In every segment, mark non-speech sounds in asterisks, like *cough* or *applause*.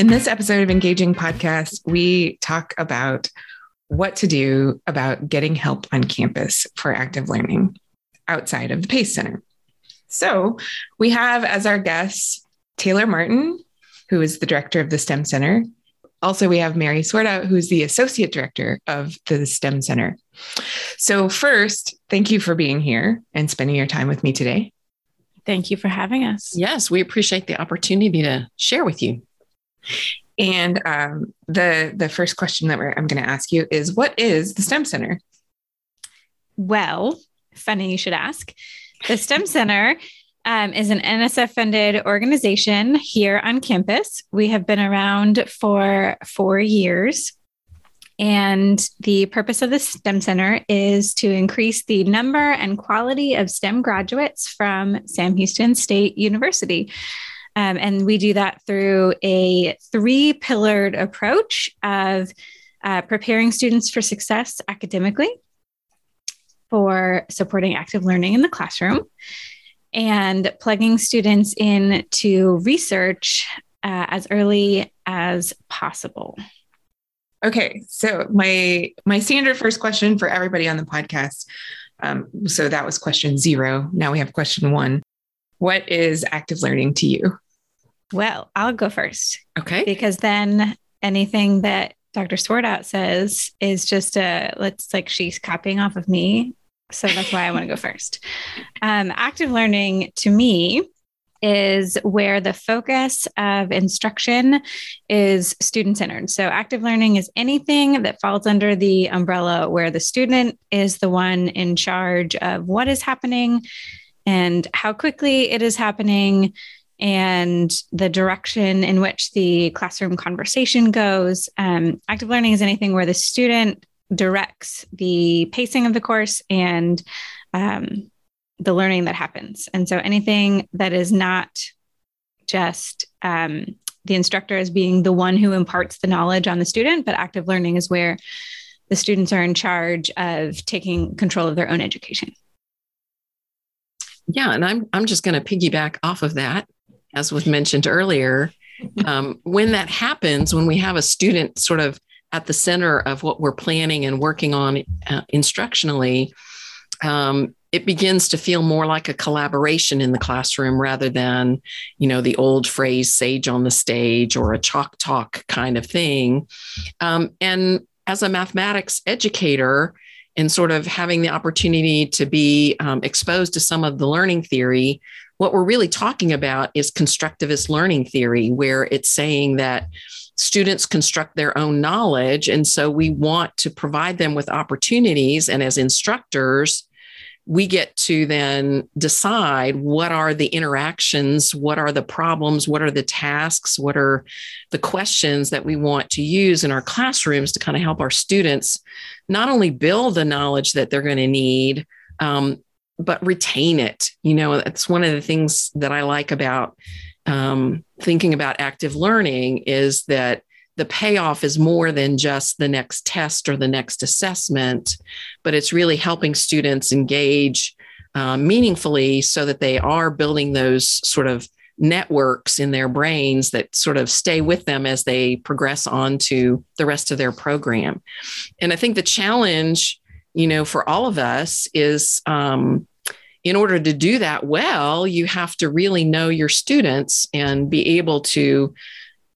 In this episode of Engaging Podcast, we talk about what to do about getting help on campus for active learning outside of the PACE Center. So we have as our guests Taylor Martin, who is the director of the STEM Center. Also, we have Mary Swartout, who's the associate director of the STEM Center. So, first, thank you for being here and spending your time with me today. Thank you for having us. Yes, we appreciate the opportunity to share with you. And um, the the first question that I'm going to ask you is, what is the STEM Center? Well, funny you should ask. The STEM Center um, is an NSF funded organization here on campus. We have been around for four years. And the purpose of the STEM Center is to increase the number and quality of STEM graduates from Sam Houston State University. Um, and we do that through a three pillared approach of uh, preparing students for success academically, for supporting active learning in the classroom, and plugging students in to research uh, as early as possible. Okay, so my my standard first question for everybody on the podcast. Um, so that was question zero. Now we have question one. What is active learning to you? Well, I'll go first. Okay. Because then anything that Dr. Swartout says is just a, let's like she's copying off of me. So that's why I want to go *laughs* first. Um, active learning to me is where the focus of instruction is student centered. So, active learning is anything that falls under the umbrella where the student is the one in charge of what is happening and how quickly it is happening and the direction in which the classroom conversation goes. Um, active learning is anything where the student directs the pacing of the course and um, the learning that happens. And so anything that is not just um, the instructor as being the one who imparts the knowledge on the student, but active learning is where the students are in charge of taking control of their own education. Yeah, and I'm I'm just going to piggyback off of that, as was mentioned earlier. Um, when that happens, when we have a student sort of at the center of what we're planning and working on uh, instructionally, um, it begins to feel more like a collaboration in the classroom rather than, you know, the old phrase "sage on the stage" or a chalk talk kind of thing. Um, and as a mathematics educator, and sort of having the opportunity to be um, exposed to some of the learning theory, what we're really talking about is constructivist learning theory, where it's saying that students construct their own knowledge. And so we want to provide them with opportunities. And as instructors, we get to then decide what are the interactions, what are the problems, what are the tasks, what are the questions that we want to use in our classrooms to kind of help our students not only build the knowledge that they're going to need, um, but retain it. You know, that's one of the things that I like about um, thinking about active learning is that the payoff is more than just the next test or the next assessment, but it's really helping students engage uh, meaningfully so that they are building those sort of networks in their brains that sort of stay with them as they progress on to the rest of their program. And I think the challenge, you know, for all of us is um, in order to do that well, you have to really know your students and be able to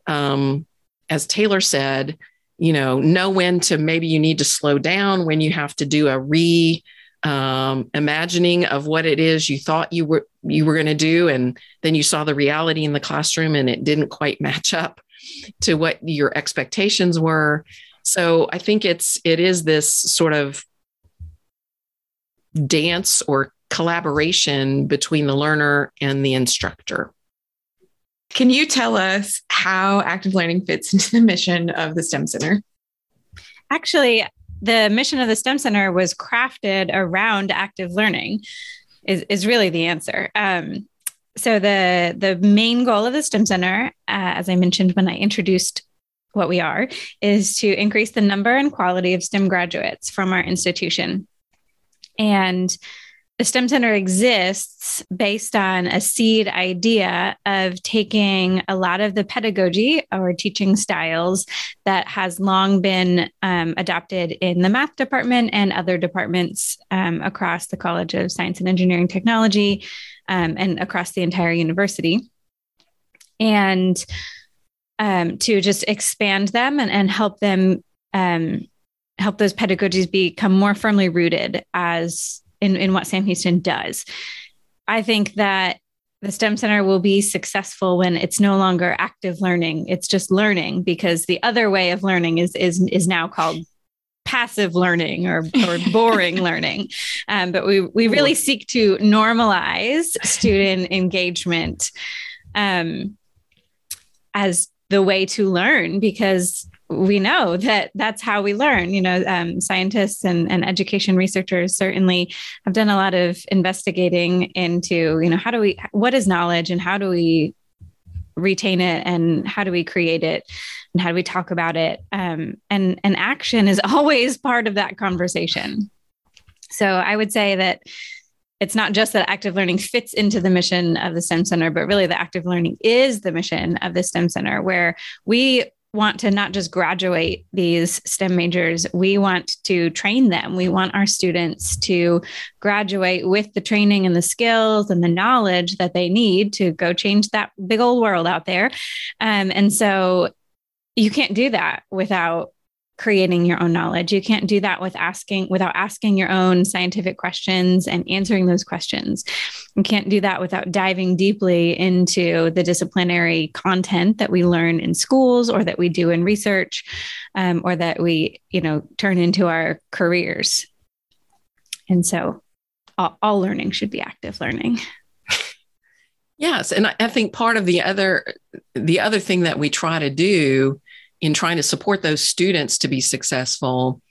um, as Taylor said, you know, know when to maybe you need to slow down, when you have to do a re um, imagining of what it is you thought you were you were going to do, and then you saw the reality in the classroom and it didn't quite *laughs* match up to what your expectations were. So I think it's it is this sort of dance or collaboration between the learner and the instructor. Can you tell us how active learning fits into the mission of the STEM Center? Actually, the mission of the STEM Center was crafted around active learning, is, is really the answer. Um, so the the main goal of the STEM Center, uh, as I mentioned when I introduced what we are, is to increase the number and quality of STEM graduates from our institution. And the STEM Center exists based on a seed idea of taking a lot of the pedagogy or teaching styles that has long been um, adopted in the math department and other departments um, across the College of Science and Engineering Technology um, and across the entire university. And um, to just expand them and, and help them um, help those pedagogies become more firmly rooted as in, in what Sam Houston does. I think that the STEM Center will be successful when it's no longer active learning; it's just learning because the other way of learning is is is now called passive learning or, or *laughs* boring learning. Um, but we we really seek to normalize student engagement um, as the way to learn because we know that that's how we learn. You know, um, scientists and, and education researchers certainly have done a lot of investigating into, you know, how do we, what is knowledge and how do we retain it and how do we create it and how do we talk about it? Um, and, and action is *laughs* always part of that conversation. So I would say that it's not just that active learning fits into the mission of the STEM Center, but really the active learning is the mission of the STEM Center, where we want to not just graduate these STEM majors, we want to train them. We want our students to graduate with the training and the skills and the knowledge that they need to go change that big old world out there. Um, and so you can't do that without creating your own knowledge. You can't do that with asking without asking your own scientific questions and answering those questions. You can't do that without diving deeply into the disciplinary content that we learn in schools or that we do in research um, or that we, you know, turn into our careers. And so all, all learning should be active learning. *laughs* Yes, and I, I think part of the other the other thing that we try to do in trying to support those students to be successful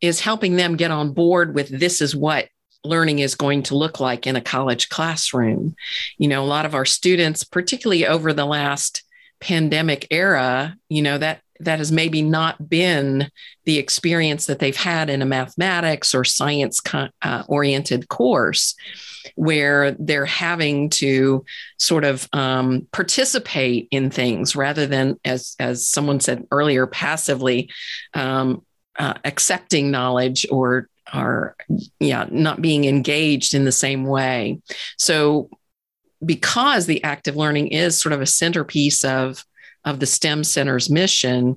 is helping them get on board with this is what learning is going to look like in a college classroom. You know, a lot of our students, particularly over the last pandemic era, you know, that that has maybe not been the experience that they've had in a mathematics or science uh, oriented course where they're having to sort of um, participate in things rather than, as as someone said earlier, passively um, uh, accepting knowledge or or yeah, not being engaged in the same way. So because the active learning is sort of a centerpiece of of the STEM Center's mission,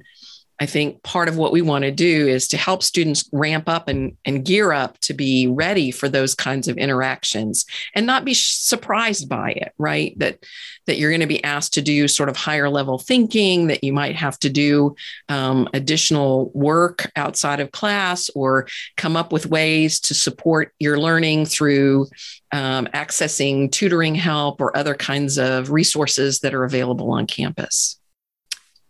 I think part of what we want to do is to help students ramp up and, and gear up to be ready for those kinds of interactions and not be surprised by it, right? That that you're going to be asked to do sort of higher level thinking, that you might have to do um, additional work outside of class or come up with ways to support your learning through um, accessing tutoring help or other kinds of resources that are available on campus.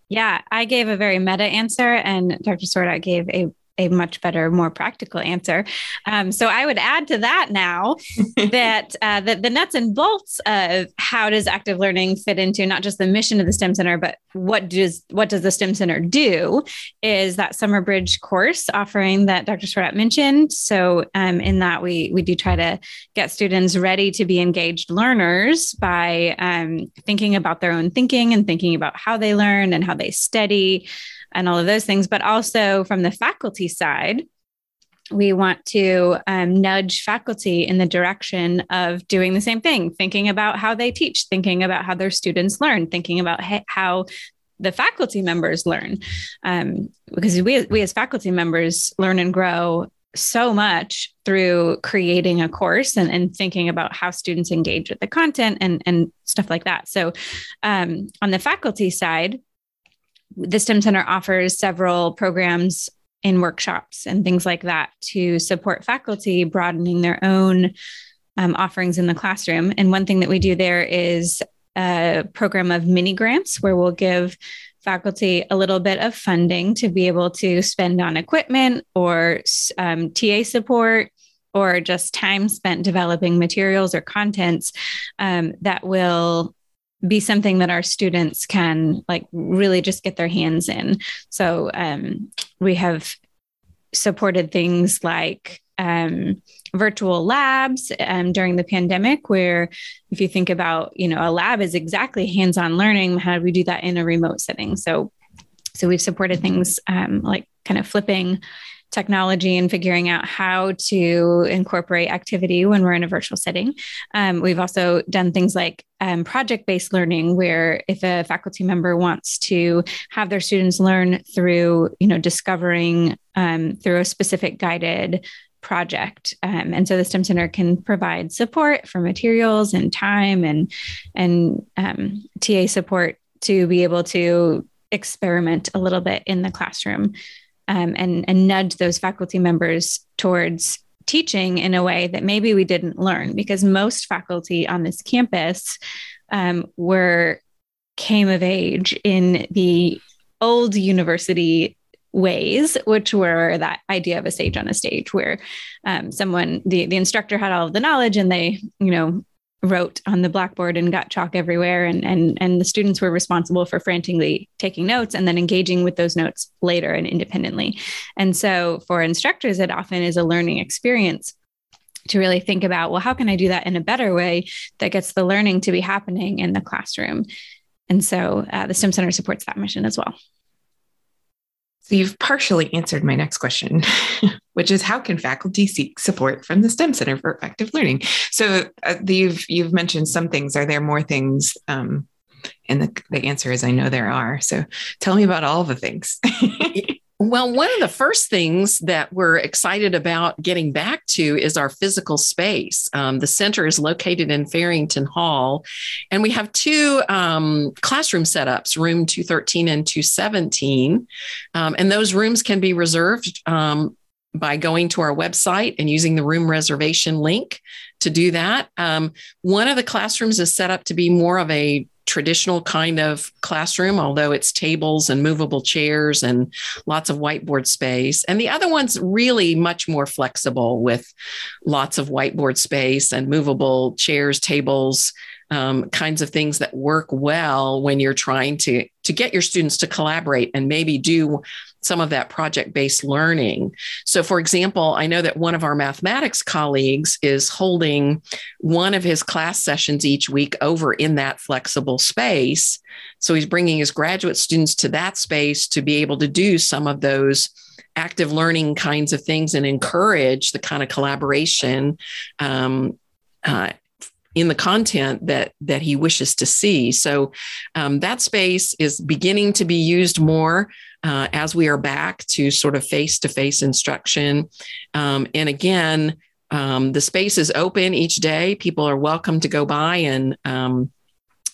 Yeah, I gave a very meta answer, and Dr. Swartout gave a a much better, more practical answer. Um, so I would add to that now *laughs* that uh, that the nuts and bolts of how does active learning fit into not just the mission of the STEM Center, but what does what does the STEM Center do? Is that summer bridge course offering that Dr. Swartout mentioned? So um, in that we we do try to get students ready to be engaged learners by um, thinking about their own thinking and thinking about how they learn and how they study and all of those things. But also from the faculty side, we want to um, nudge faculty in the direction of doing the same thing, thinking about how they teach, thinking about how their students learn, thinking about how the faculty members learn. Um, because we, we as faculty members learn and grow so much through creating a course and, and thinking about how students engage with the content and, and stuff like that. So, um, on the faculty side, the STEM Center offers several programs in workshops and things like that to support faculty broadening their own um, offerings in the classroom. And one thing that we do there is a program of mini grants where we'll give faculty a little bit of funding to be able to spend on equipment or um, TA support or just time spent developing materials or contents um, that will be something that our students can like really just get their hands in. So um, we have supported things like um, virtual labs um, during the pandemic, where if you think about, you know, a lab is exactly hands-on learning. How do we do that in a remote setting? So, so we've supported things um, like kind of flipping technology and figuring out how to incorporate activity when we're in a virtual setting. Um, we've also done things like um, project based learning, where if a faculty member wants to have their students learn through, you know, discovering um, through a specific guided project um, and so the stem center can provide support for materials and time and and um, ta support to be able to experiment a little bit in the classroom um, and, and nudge those faculty members towards teaching in a way that maybe we didn't learn because most faculty on this campus um, were came of age in the old university ways, which were that idea of a sage on a stage, where um, someone, the, the instructor had all of the knowledge and they, you know, wrote on the blackboard and got chalk everywhere. And and and the students were responsible for frantically taking notes and then engaging with those notes later and independently. And so for instructors it often is a learning experience to really think about well how can i do that in a better way that gets the learning to be happening in the classroom? And so uh, the stem center supports that mission as well. So you've partially answered my next question, *laughs* which is how can faculty seek support from the STEM Center for Effective Learning? So uh, you've you've mentioned some things. Are there more things? Um, and the, the answer is I know there are. So tell me about all the things. *laughs* Well, one of the first things that we're excited about getting back to is our physical space. Um, the center is located in Farrington Hall, and we have two um, classroom setups room 213 and 217. Um, and those rooms can be reserved um, by going to our website and using the room reservation link to do that. Um, one of the classrooms is set up to be more of a traditional kind of classroom, although it's tables and movable chairs and lots of whiteboard space. And the other one's really much more flexible with lots of whiteboard space and movable chairs, tables, um, kinds of things that work well when you're trying to to get your students to collaborate and maybe do some of that project based learning. So, for example, I know that one of our mathematics colleagues is holding one of his class sessions each week over in that flexible space. So, he's bringing his graduate students to that space to be able to do some of those active learning kinds of things and encourage the kind of collaboration um, uh, in the content that that he wishes to see. So um, that space is beginning to be used more uh, as we are back to sort of face to face instruction. Um, and again, um, the space is open each day. People are welcome to go by and um,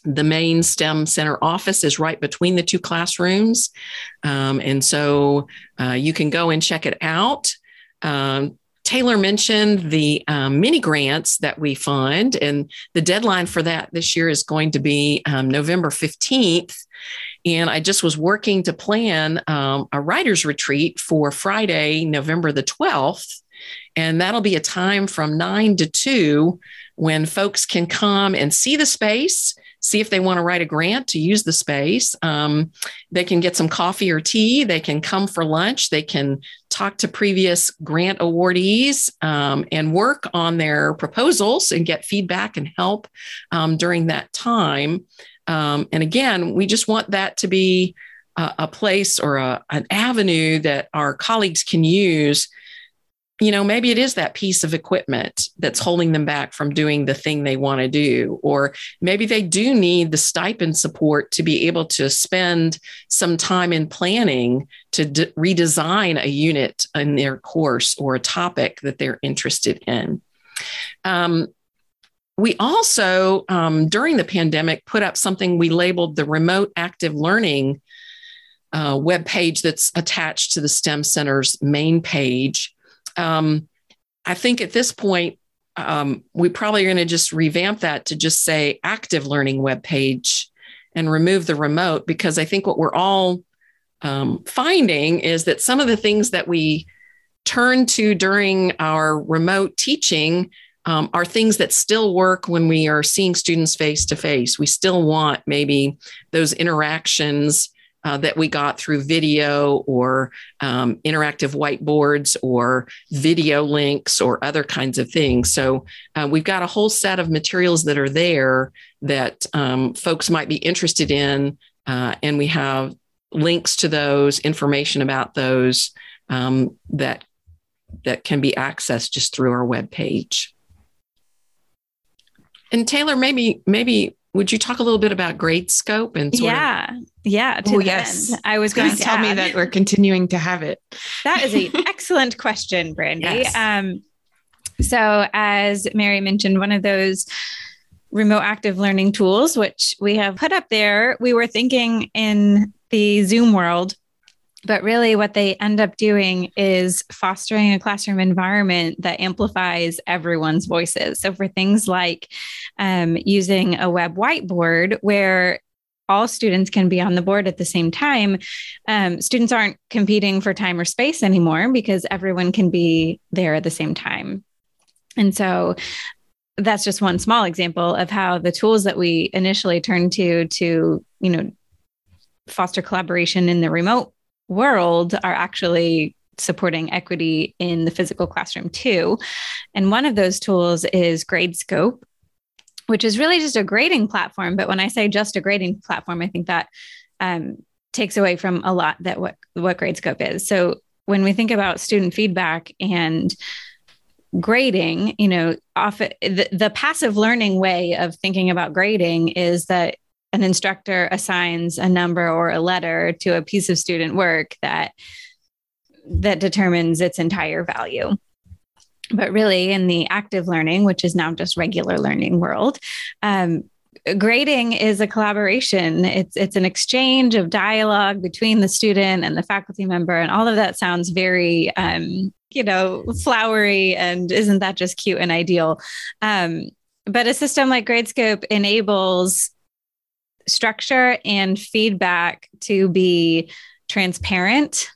the main STEM Center office is right between the two classrooms. Um, and so uh, you can go and check it out. Um, Taylor mentioned the um, mini grants that we fund, and the deadline for that this year is going to be um, November 15th. And I just was working to plan um, a writer's retreat for Friday, November the 12th. And that'll be a time from nine to two when folks can come and see the space see if they want to write a grant to use the space. Um, they can get some coffee or tea. They can come for lunch. They can talk to previous grant awardees um, and work on their proposals and get feedback and help um, during that time. Um, and again, we just want that to be a, a place or a, an avenue that our colleagues can use you know, maybe it is that piece of equipment that's holding them back from doing the thing they want to do. Or maybe they do need the stipend support to be able to spend some time in planning to redesign a unit in their course or a topic that they're interested in. Um, we also, um, during the pandemic, put up something we labeled the Remote Active Learning uh, web page that's attached to the STEM Center's main page. Um, I think at this point, um, we probably are going to just revamp that to just say active learning web page and remove the remote because I think what we're all um, finding is that some of the things that we turn to during our remote teaching um, are things that still work when we are seeing students face to face. We still want maybe those interactions uh, that we got through video or um, interactive whiteboards or video links or other kinds of things. So uh, we've got a whole set of materials that are there that um, folks might be interested in. Uh, and we have links to those, information about those um, that that can be accessed just through our web page. And Taylor, maybe maybe would you talk a little bit about Gradescope and yeah, of- yeah. oh yes, end. I was going to tell add, me that we're continuing to have it. That is an *laughs* excellent question, Brandy. Yes. Um, so as Mary mentioned, one of those remote active learning tools, which we have put up there, we were thinking in the Zoom world but really, what they end up doing is fostering a classroom environment that amplifies everyone's voices. So, for things like um, using a web whiteboard where all students can be on the board at the same time, um, students aren't competing for time or space anymore because everyone can be there at the same time. And so, that's just one small example of how the tools that we initially turned to to you know foster collaboration in the remote world are actually supporting equity in the physical classroom too. And one of those tools is Gradescope, which is really just a grading platform. But when I say just a grading platform, I think that um, takes away from a lot that what what Gradescope is. So when we think about student feedback and grading, you know, often the, the passive learning way of thinking about grading is that an instructor assigns a number or a letter to a piece of student work that that determines its entire value. But really in the active learning which is now just regular learning world um, grading is a collaboration. It's it's an exchange of dialogue between the student and the faculty member and all of that sounds very um, you know flowery and isn't that just cute and ideal? Um, but a system like gradescope enables structure and feedback to be transparent,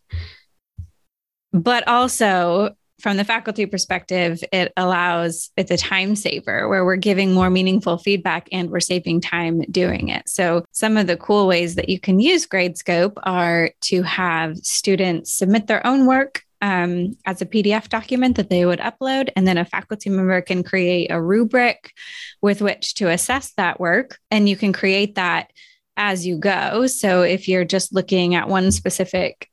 but also from the faculty perspective, it allows it's a time saver where we're giving more meaningful feedback and we're saving time doing it. So, some of the cool ways that you can use Gradescope are to have students submit their own work um, as a PDF document that they would upload. And then a faculty member can create a rubric with which to assess that work. And you can create that as you go. So if you're just looking at one specific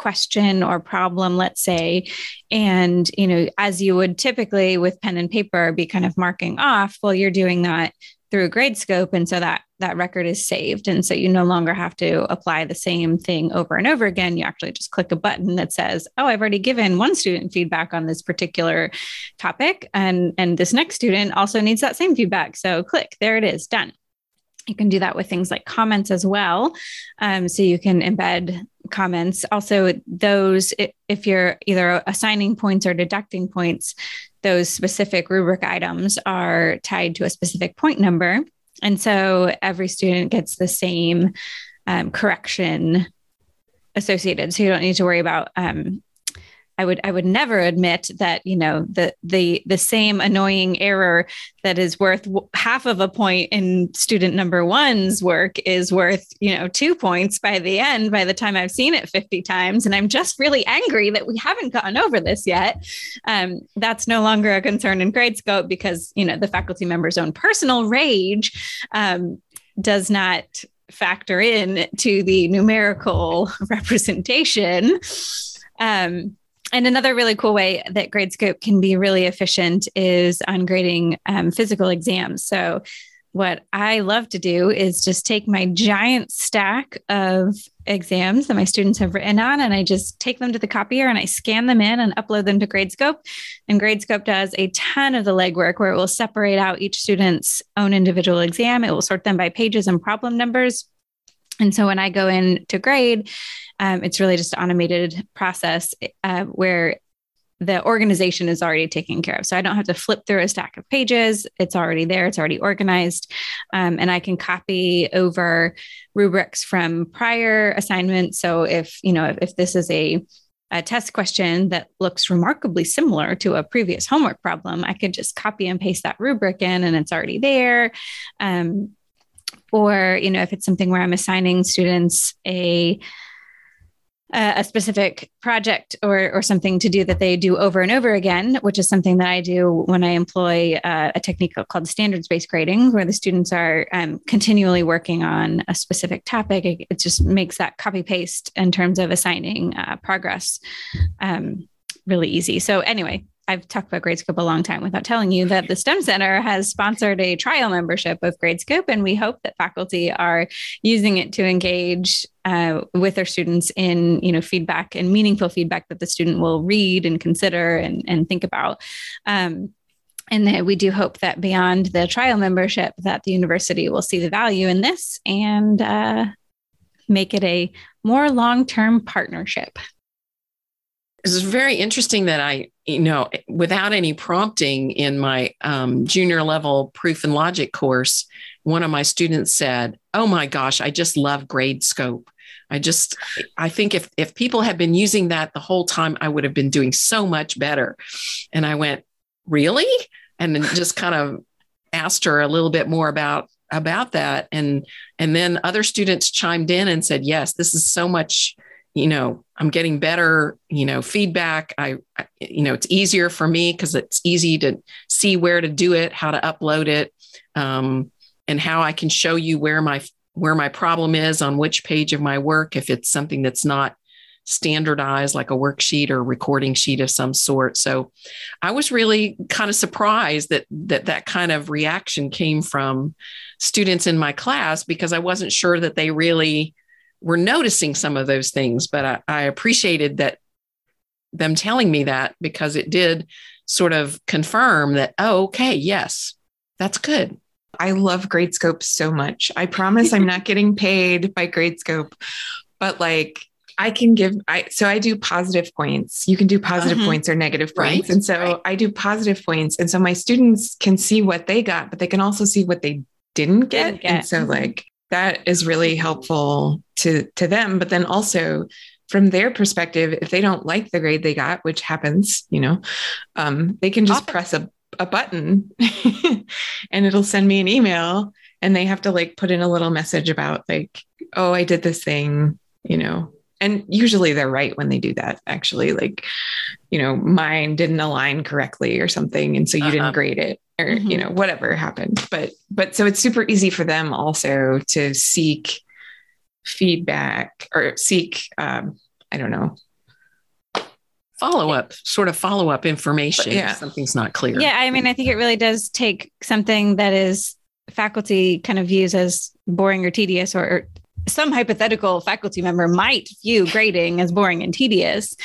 question or problem let's say. And you know as you would typically with pen and paper be kind of marking off well you're doing that through Gradescope and so that that record is saved. And so you no longer have to apply the same thing over and over again. You actually just click a button that says oh i've already given one student feedback on this particular topic and and this next student also needs that same feedback. So click there it is done you can do that with things like comments as well um, so you can embed comments also those if you're either assigning points or deducting points those specific rubric items are tied to a specific point number. And so every student gets the same um, correction associated. So you don't need to worry about um, I would I would never admit that you know the the the same annoying error that is worth half of a point in student number one's work is worth you know two points by the end by the time I've seen it 50 times and I'm just really angry that we haven't gotten over this yet. Um, that's no longer a concern in Gradescope because you know the faculty member's own personal rage um, does not factor in to the numerical *laughs* representation. Um, and another really cool way that Gradescope can be really efficient is on grading um, physical exams. So, what I love to do is just take my giant stack of exams that my students have written on, and I just take them to the copier and I scan them in and upload them to Gradescope. And Gradescope does a ton of the legwork where it will separate out each student's own individual exam. It will sort them by pages and problem numbers. And so when I go in to grade, um, it's really just an automated process uh, where the organization is already taken care of. So I don't have to flip through a stack of pages. It's already there, it's already organized. Um, and I can copy over rubrics from prior assignments. So if, you know, if, if this is a a test question that looks remarkably similar to a previous homework problem, I could just copy and paste that rubric in and it's already there. Um, or you know if it's something where i'm assigning students a a specific project or, or something to do that they do over and over again, which is something that I do when I employ uh, a technique called standards based grading, where the students are um, continually working on a specific topic. It, it, just makes that copy paste in terms of assigning uh, progress um, really easy. So, anyway, I've talked about Gradescope a long time without telling you that the STEM Center has sponsored a trial membership of Gradescope, and we hope that faculty are using it to engage uh, with their students in you know feedback and meaningful feedback that the student will read and consider and, and think about. Um, and that we do hope that beyond the trial membership, that the university will see the value in this and uh, make it a more long-term partnership. It's very interesting that I you know, without any prompting in my um, junior level proof and logic course, one of my students said, Oh my gosh, I just love Gradescope. I just, I think if, if people had been using that the whole time, I would have been doing so much better. And I went, Really? And then just kind of asked her a little bit more about about that and and then other students chimed in and said yes this is so much you know i'm getting better you know feedback. I, I you know it's easier for me because it's easy to see where to do it how to upload it um, and how i can show you where my where my problem is on which page of my work if it's something that's not standardized like a worksheet or recording sheet of some sort. So i was really kind of surprised that that that kind of reaction came from students in my class because i wasn't sure that they really were noticing some of those things, but I, I appreciated that them telling me that because it did sort of confirm that, oh, okay, yes, that's good. I love Gradescope so much. I promise I'm not getting paid by Gradescope, but like I can give I so I do positive points. You can do positive uh-huh. points or negative points. Right. And so right. I do positive points. And so my students can see what they got, but they can also see what they didn't get. Didn't get. And so mm-hmm. like that is really helpful to to them but then also from their perspective if they don't like the grade they got which happens you know um, they can just Often. press a, a button *laughs* and it'll send me an email and they have to like put in a little message about like oh i did this thing you know and usually they're right when they do that actually like you know mine didn't align correctly or something and so you uh-huh. didn't grade it or mm-hmm. you know whatever happened but but so it's super easy for them also to seek feedback or seek um, i don't know follow up sort of follow up information yeah. if something's not clear yeah i mean i think it really does take something that is faculty kind of views as boring or tedious or, or some hypothetical faculty member might view grading as boring and tedious,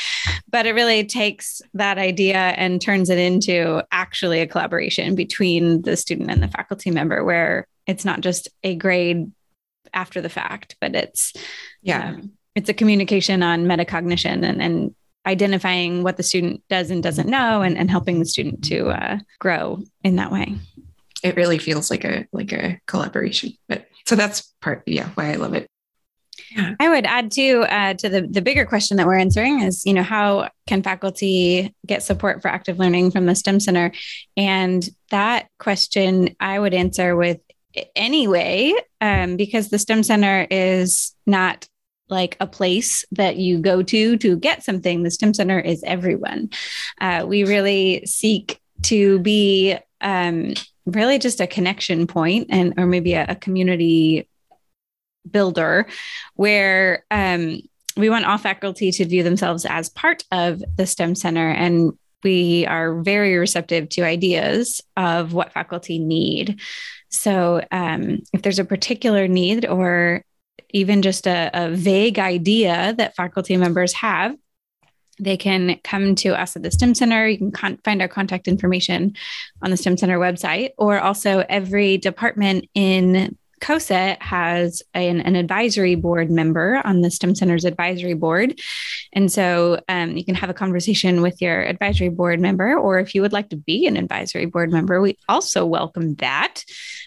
but it really takes that idea and turns it into actually a collaboration between the student and the faculty member, where it's not just a grade after the fact, but it's yeah, um, it's a communication on metacognition and, and identifying what the student does and doesn't know, and, and helping the student to uh, grow in that way. It really feels like a like a collaboration, but so that's part yeah why i love it yeah. I would add too uh, to the the bigger question that we're answering is you know how can faculty get support for active learning from the STEM Center, and that question I would answer with anyway um, because the STEM Center is not like a place that you go to to get something. The STEM Center is everyone. Uh, we really seek to be um, really just a connection point and or maybe a, a community builder where um, we want all faculty to view themselves as part of the STEM Center and we are very receptive to ideas of what faculty need. So, um, if there's a particular need or even just a, a vague idea that faculty members have, they can come to us at the STEM Center. You can con- find our contact information on the STEM Center website, or also every department in COSET has an, an, advisory board member on the STEM Center's advisory board. And so um, you can have a conversation with your advisory board member, or if you would like to be an advisory board member, we also welcome that,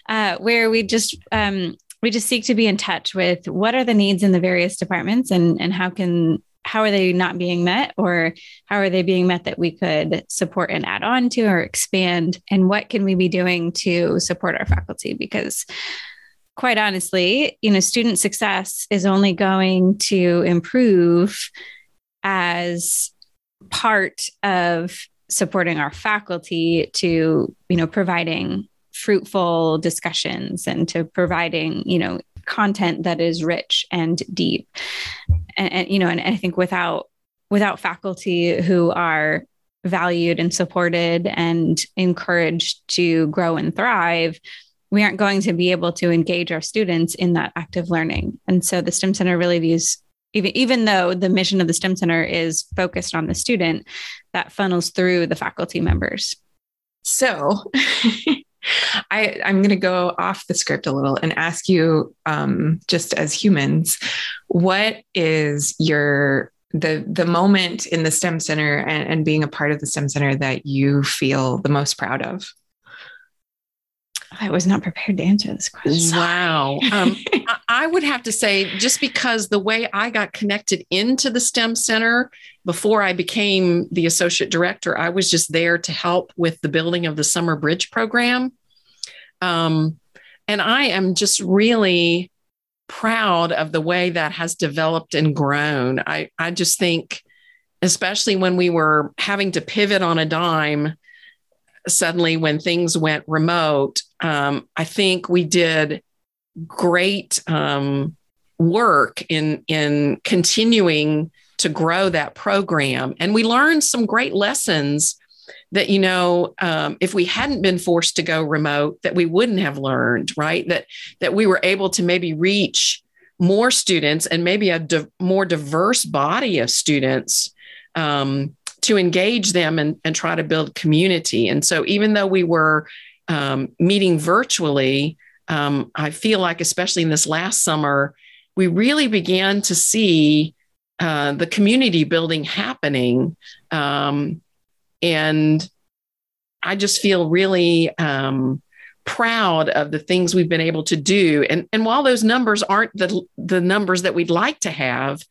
uh, where we just um, we just seek to be in touch with what are the needs in the various departments and, and how can how are they not being met? Or how are they being met that we could support and add on to or expand? And what can we be doing to support our faculty? Because quite honestly, you know, student success is only going to improve as part of supporting our faculty to, you know, providing fruitful discussions and to providing, you know, content that is rich and deep. And, and you know, and I think without without faculty who are valued and supported and encouraged to grow and thrive, we aren't going to be able to engage our students in that active learning. And so the STEM Center really views, even, even though the mission of the STEM Center is focused on the student, that funnels through the faculty members. So *laughs* I, I'm going to go off the script a little and ask you, um, just as humans, what is your the the moment in the STEM Center and, and being a part of the STEM Center that you feel the most proud of? I was not prepared to answer this question. Wow. Um, *laughs* I would have to say, just because the way I got connected into the STEM Center before I became the associate director, I was just there to help with the building of the Summer Bridge program. Um, and I am just really proud of the way that has developed and grown. I, I just think, especially when we were having to pivot on a dime suddenly when things went remote, um, I think we did great um, work in in continuing to grow that program, and we learned some great lessons that you know um, if we hadn't been forced to go remote that we wouldn't have learned right? That that we were able to maybe reach more students and maybe a di- more diverse body of students um, to engage them and, and try to build community. And so, even though we were um, meeting virtually, um, I feel like, especially in this last summer, we really began to see uh, the community building happening. Um, and I just feel really um, proud of the things we've been able to do. And, and while those numbers aren't the, the numbers that we'd like to have,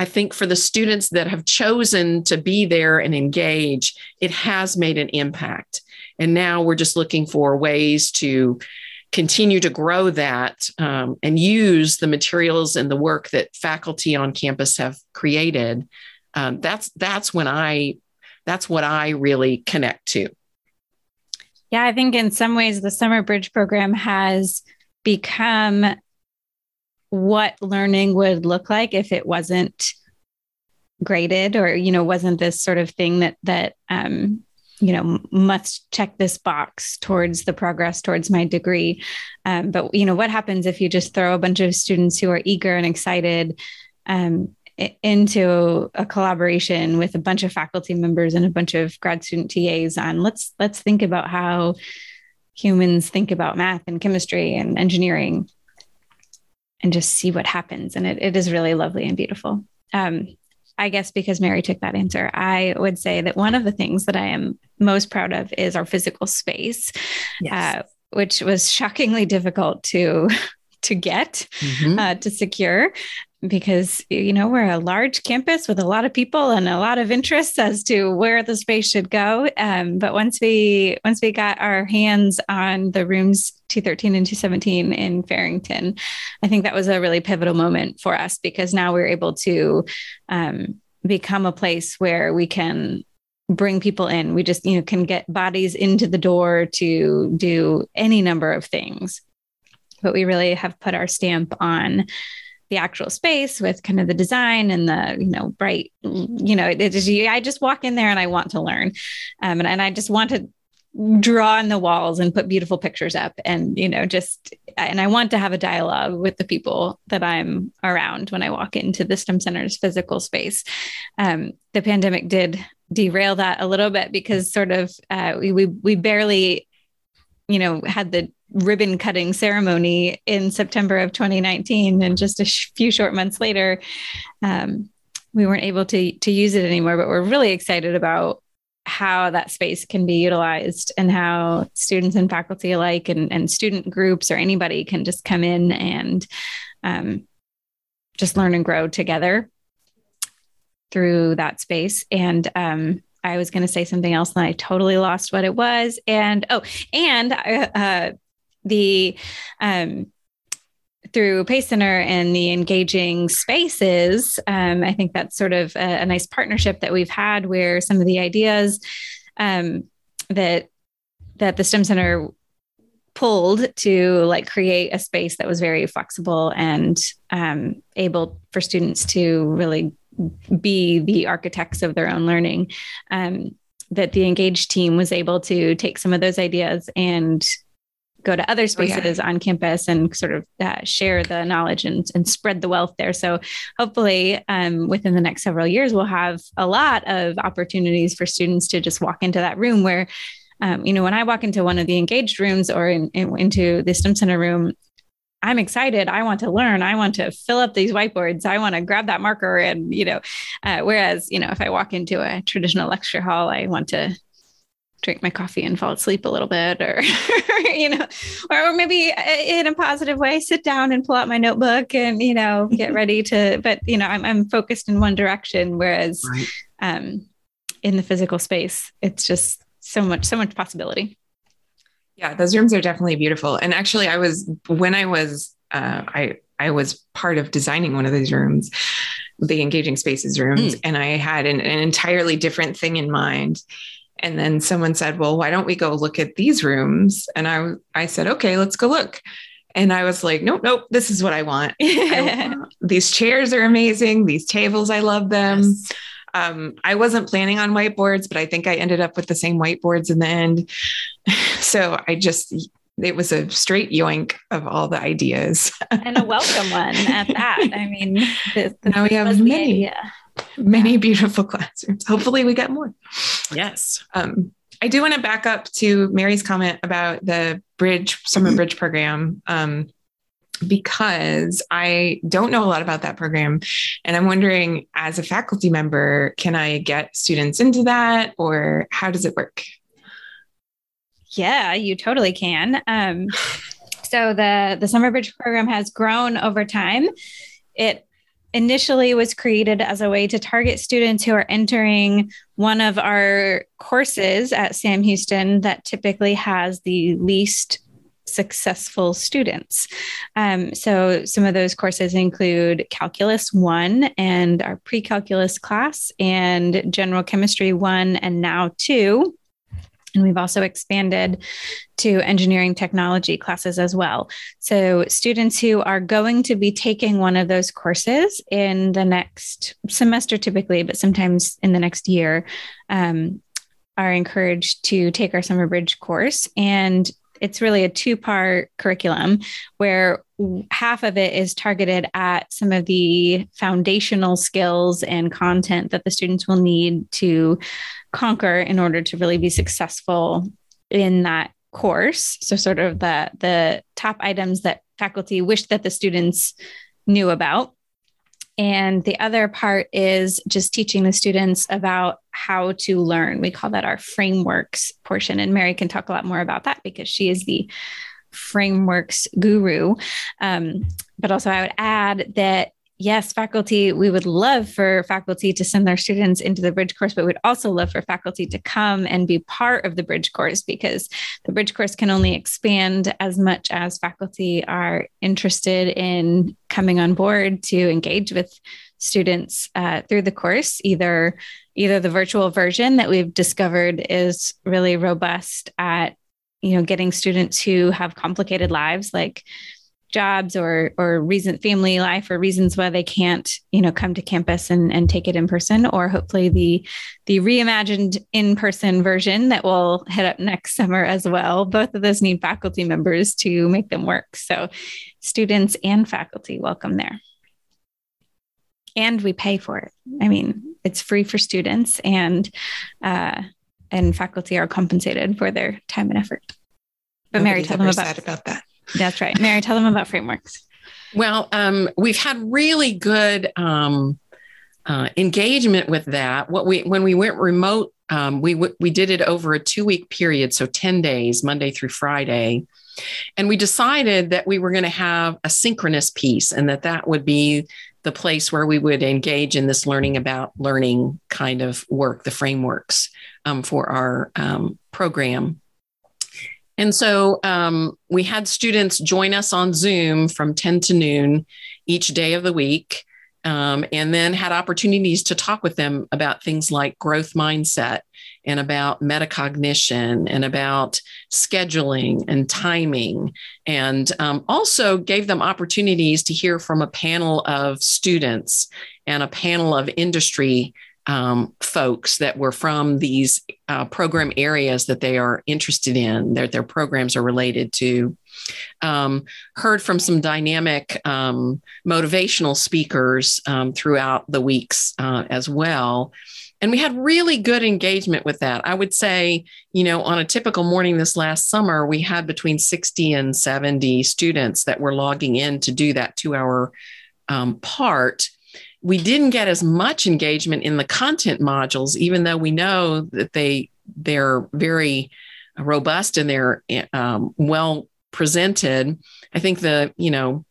I think for the students that have chosen to be there and engage, it has made an impact. And now we're just looking for ways to continue to grow that um, and use the materials and the work that faculty on campus have created. Um, that's that's when I that's what I really connect to. Yeah, I think in some ways the Summer Bridge program has become what learning would look like if it wasn't graded or you know wasn't this sort of thing that that um you know must check this box towards the progress towards my degree. Um, but you know what happens if you just throw a bunch of students who are eager and excited um, into a collaboration with a bunch of faculty members and a bunch of grad student tas on let's let's think about how humans think about math and chemistry and engineering and just see what happens. And it, it is really lovely and beautiful. Um, I guess because Mary took that answer, I would say that one of the things that I am most proud of is our physical space, yes. uh, which was shockingly difficult to *laughs* to get mm-hmm. uh, to secure because you know we're a large campus with a lot of people and a lot of interests as to where the space should go um, but once we once we got our hands on the rooms 213 and 217 in farrington. I think that was a really pivotal moment for us because now we're able to um, become a place where we can bring people in. We just you know can get bodies into the door to do any number of things. But we really have put our stamp on the actual space with kind of the design and the you know bright you know it is i just walk in there and i want to learn. Um, and, and i just want to draw on the walls and put beautiful pictures up and you know just and i want to have a dialogue with the people that i'm around when i walk into the stem center's physical space um, the pandemic did derail that a little bit because sort of uh, we, we we barely you know had the ribbon cutting ceremony in September of 2019, and just a sh- few short months later, um, we weren't able to to use it anymore. But we're really excited about how that space can be utilized and how students and faculty alike and, and student groups or anybody can just come in and um, just learn and grow together through that space and um, I was going to say something else and I totally lost what it was. And oh, and uh, uh the um through Pace Center and the engaging spaces, um, I think that's sort of a, a, nice partnership that we've had where some of the ideas um, that that the STEM Center pulled to like create a space that was very flexible and um, able for students to really be the architects of their own learning. Um, that the engaged team was able to take some of those ideas and go to other spaces oh, yeah. on campus and sort of uh, share the knowledge and, and spread the wealth there. So hopefully um, within the next several years, we'll have a lot of opportunities for students to just walk into that room where, um, you know, when I walk into one of the engaged rooms or in, in, into the STEM Center room, I'm excited. I want to learn. I want to fill up these whiteboards. I want to grab that marker and, you know, uh, whereas, you know, if I walk into a traditional lecture hall, I want to drink my coffee and fall asleep a little bit or *laughs* you know or maybe uh, in a positive way sit down and pull out my notebook and you know get *laughs* ready to but you know i'm, I'm focused in one direction whereas right. um, in the physical space it's just so much so much possibility yeah those rooms are definitely beautiful and actually i was when i was uh, i i was part of designing one of these rooms the engaging spaces rooms mm. and i had an, an entirely different thing in mind and then someone said, "Well, why don't we go look at these rooms?" And I I said, "Okay, let's go look." And I was like, "Nope, nope, this is what I want. *laughs* I want these chairs are amazing. These tables, I love them." Yes. Um, I wasn't planning on whiteboards, but I think I ended up with the same whiteboards in the end. *laughs* So I just it was a straight yoink of all the ideas and a welcome one at that. I mean, *laughs* the, the now we have many. Idea many beautiful *laughs* classrooms. Hopefully, we get more. Yes. Um, I do want to back up to Mary's comment about the bridge summer bridge program. Um, because I don't know a lot about that program. And I'm wondering, as a faculty member, can I get students into that or how does it work? Yeah, you totally can. Um, *laughs* so the the summer bridge program has grown over time. It initially was created as a way to target students who are entering one of our courses at Sam Houston that typically has the least successful students. Um, so, some of those courses include Calculus 1 and our pre calculus class, and General Chemistry 1 and now 2. And we've also expanded to engineering technology classes as well. So, students who are going to be taking one of those courses in the next semester, typically, but sometimes in the next year, um, are encouraged to take our Summer Bridge course. And it's really a two part curriculum where half of it is targeted at some of the foundational skills and content that the students will need to conquer in order to really be successful in that course. So sort of the the top items that faculty wish that the students knew about and the other part is just teaching the students about how to learn. We call that our frameworks portion and mary can talk a lot more about that because she is the frameworks guru. Um, but also i would add that yes, faculty, we would love for faculty to send their students into the bridge course, but we'd also love for faculty to come and be part of the bridge course because the bridge course can only expand as much as faculty are interested in coming on board to engage with students uh, through the course. Either either the virtual version that we've discovered is really robust at you know getting students who have complicated lives like jobs or or reason family life or reasons why they can't you know come to campus and, and take it in person or hopefully the the reimagined in-person version that will hit up next summer as well. Both of those need faculty members to make them work. So students and faculty welcome there. And we pay for it. I mean it's free for students and uh, and faculty are compensated for their time and effort. But Nobody's mary tell them about, about that that's right. Mary, tell them about frameworks. Well, um, we've had really good um, uh, engagement with that. What we when we went remote, um, we w- we did it over a two week period, so ten days, Monday through Friday, and we decided that we were going to have a synchronous piece, and that that would be the place where we would engage in this learning about learning kind of work, the frameworks um, for our um, program And so um, we had students join us on Zoom from 10 to noon each day of the week. Um, and then had opportunities to talk with them about things like growth mindset and about metacognition and about scheduling and timing. And um, also gave them opportunities to hear from a panel of students and a panel of industry um, folks that were from these uh, program areas that they are interested in, that their programs are related to. Um, heard from some dynamic um, motivational speakers um, throughout the weeks uh, as well. And we had really good engagement with that. I would say, you know, on a typical morning this last summer, we had between 60 and 70 students that were logging in to do that two hour um, part we didn't get as much engagement in the content modules, even though we know that they they're very robust and they're um, well presented. I think the you know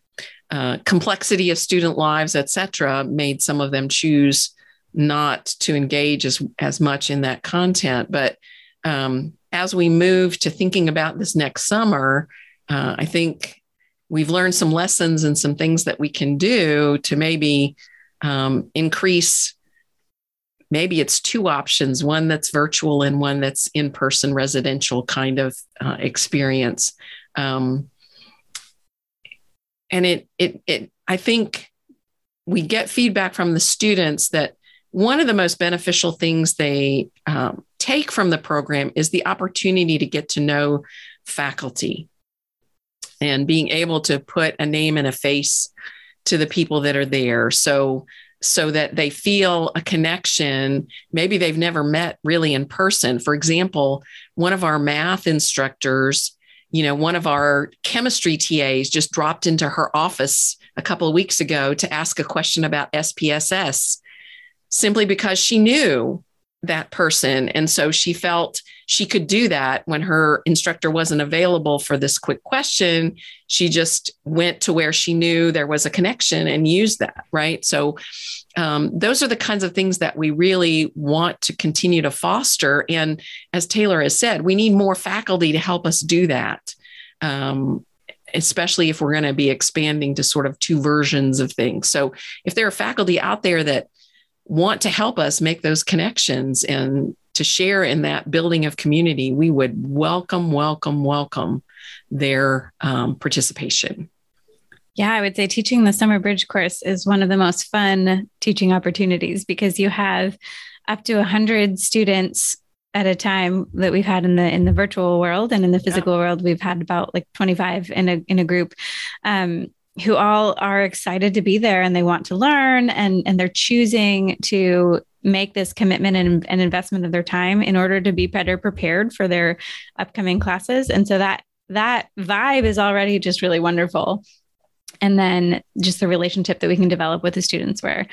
uh, complexity of student lives, et cetera, made some of them choose not to engage as as much in that content. But um, as we move to thinking about this next summer, uh, I think we've learned some lessons and some things that we can do to maybe um, increase maybe it's two options one that's virtual and one that's in person residential kind of uh, experience. Um, and it, it it i think we get feedback from the students that one of the most beneficial things they um, take from the program is the opportunity to get to know faculty and being able to put a name and a face to the people that are there. So so that they feel a connection. Maybe they've never met really in person. For example, one of our math instructors, you know, one of our chemistry TAs just dropped into her office a couple of weeks ago to ask a question about SPSS simply because she knew that person. And so she felt she could do that when her instructor wasn't available for this quick question. She just went to where she knew there was a connection and used that. Right. So, um, those are the kinds of things that we really want to continue to foster. And as Taylor has said, we need more faculty to help us do that. Um, especially if we're going to be expanding to sort of two versions of things. So, if there are faculty out there that want to help us make those connections and to share in that building of community, we would welcome, welcome, welcome their um, participation. Yeah, I would say teaching the summer bridge course is one of the most fun teaching opportunities because you have up to 100 students at a time that we've had in the in the virtual world and in the physical yeah. world we've had about like 25 in a in a group um, who all are excited to be there and they want to learn and and they're choosing to make this commitment and, and investment of their time in order to be better prepared for their upcoming classes. And so that that vibe is already just really wonderful. And then just the relationship that we can develop with the students where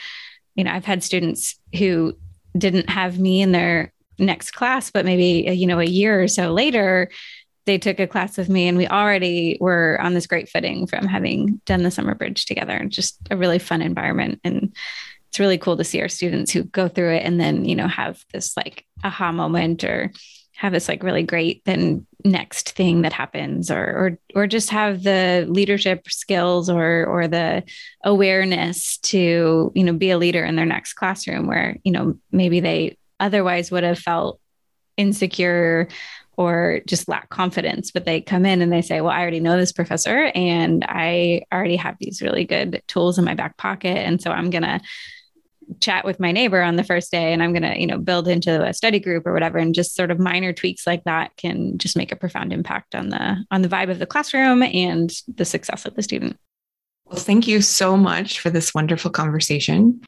you know i've had students who didn't have me in their next class but maybe you know a year or so later they took a class with me and we already were on this great footing from having done the summer bridge together. And just a really fun environment. And it's really cool to see our students who go through it and then you know have this like aha moment or have this like really great then next thing that happens or or or just have the leadership skills or or the awareness to you know be a leader in their next classroom where you know maybe they otherwise would have felt insecure or just lack confidence, but they come in and they say, Well, I already know this professor and I already have these really good tools in my back pocket. And so I'm going to chat with my neighbor on the first day and I'm going to, you know, build into a study group or whatever. And just sort of minor tweaks like that can just make a profound impact on the, on the vibe of the classroom and the success of the student. Well, thank you so much for this wonderful conversation.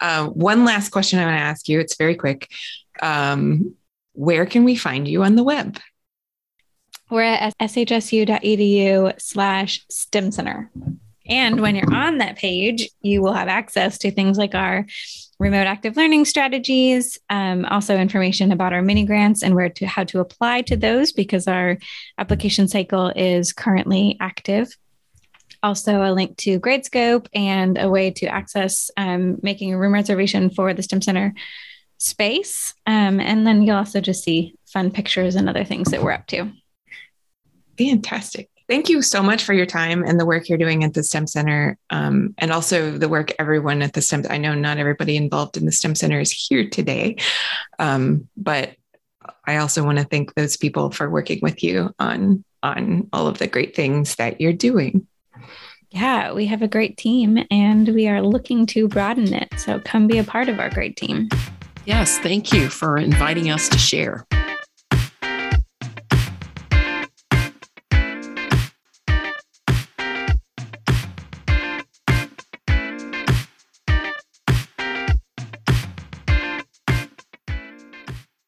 Uh, one last question I want to ask you. It's very quick. Um, where can we find you on the web? We're at shsu.edu slash STEM Center. And when you're on that page, you will have access to things like our remote active learning strategies, um, also information about our mini grants and where to how to apply to those because our application cycle is currently active. Also, a link to Gradescope and a way to access um, making a room reservation for the STEM Center space. Um, and then you'll also just see fun pictures and other things that we're up to. Fantastic. Thank you so much for your time and the work you're doing at the STEM Center, um, and also the work everyone at the STEM. I know not everybody involved in the STEM Center is here today, um, but I also want to thank those people for working with you on on all of the great things that you're doing. Yeah, we have a great team, and we are looking to broaden it. So come be a part of our great team. Yes, thank you for inviting us to share.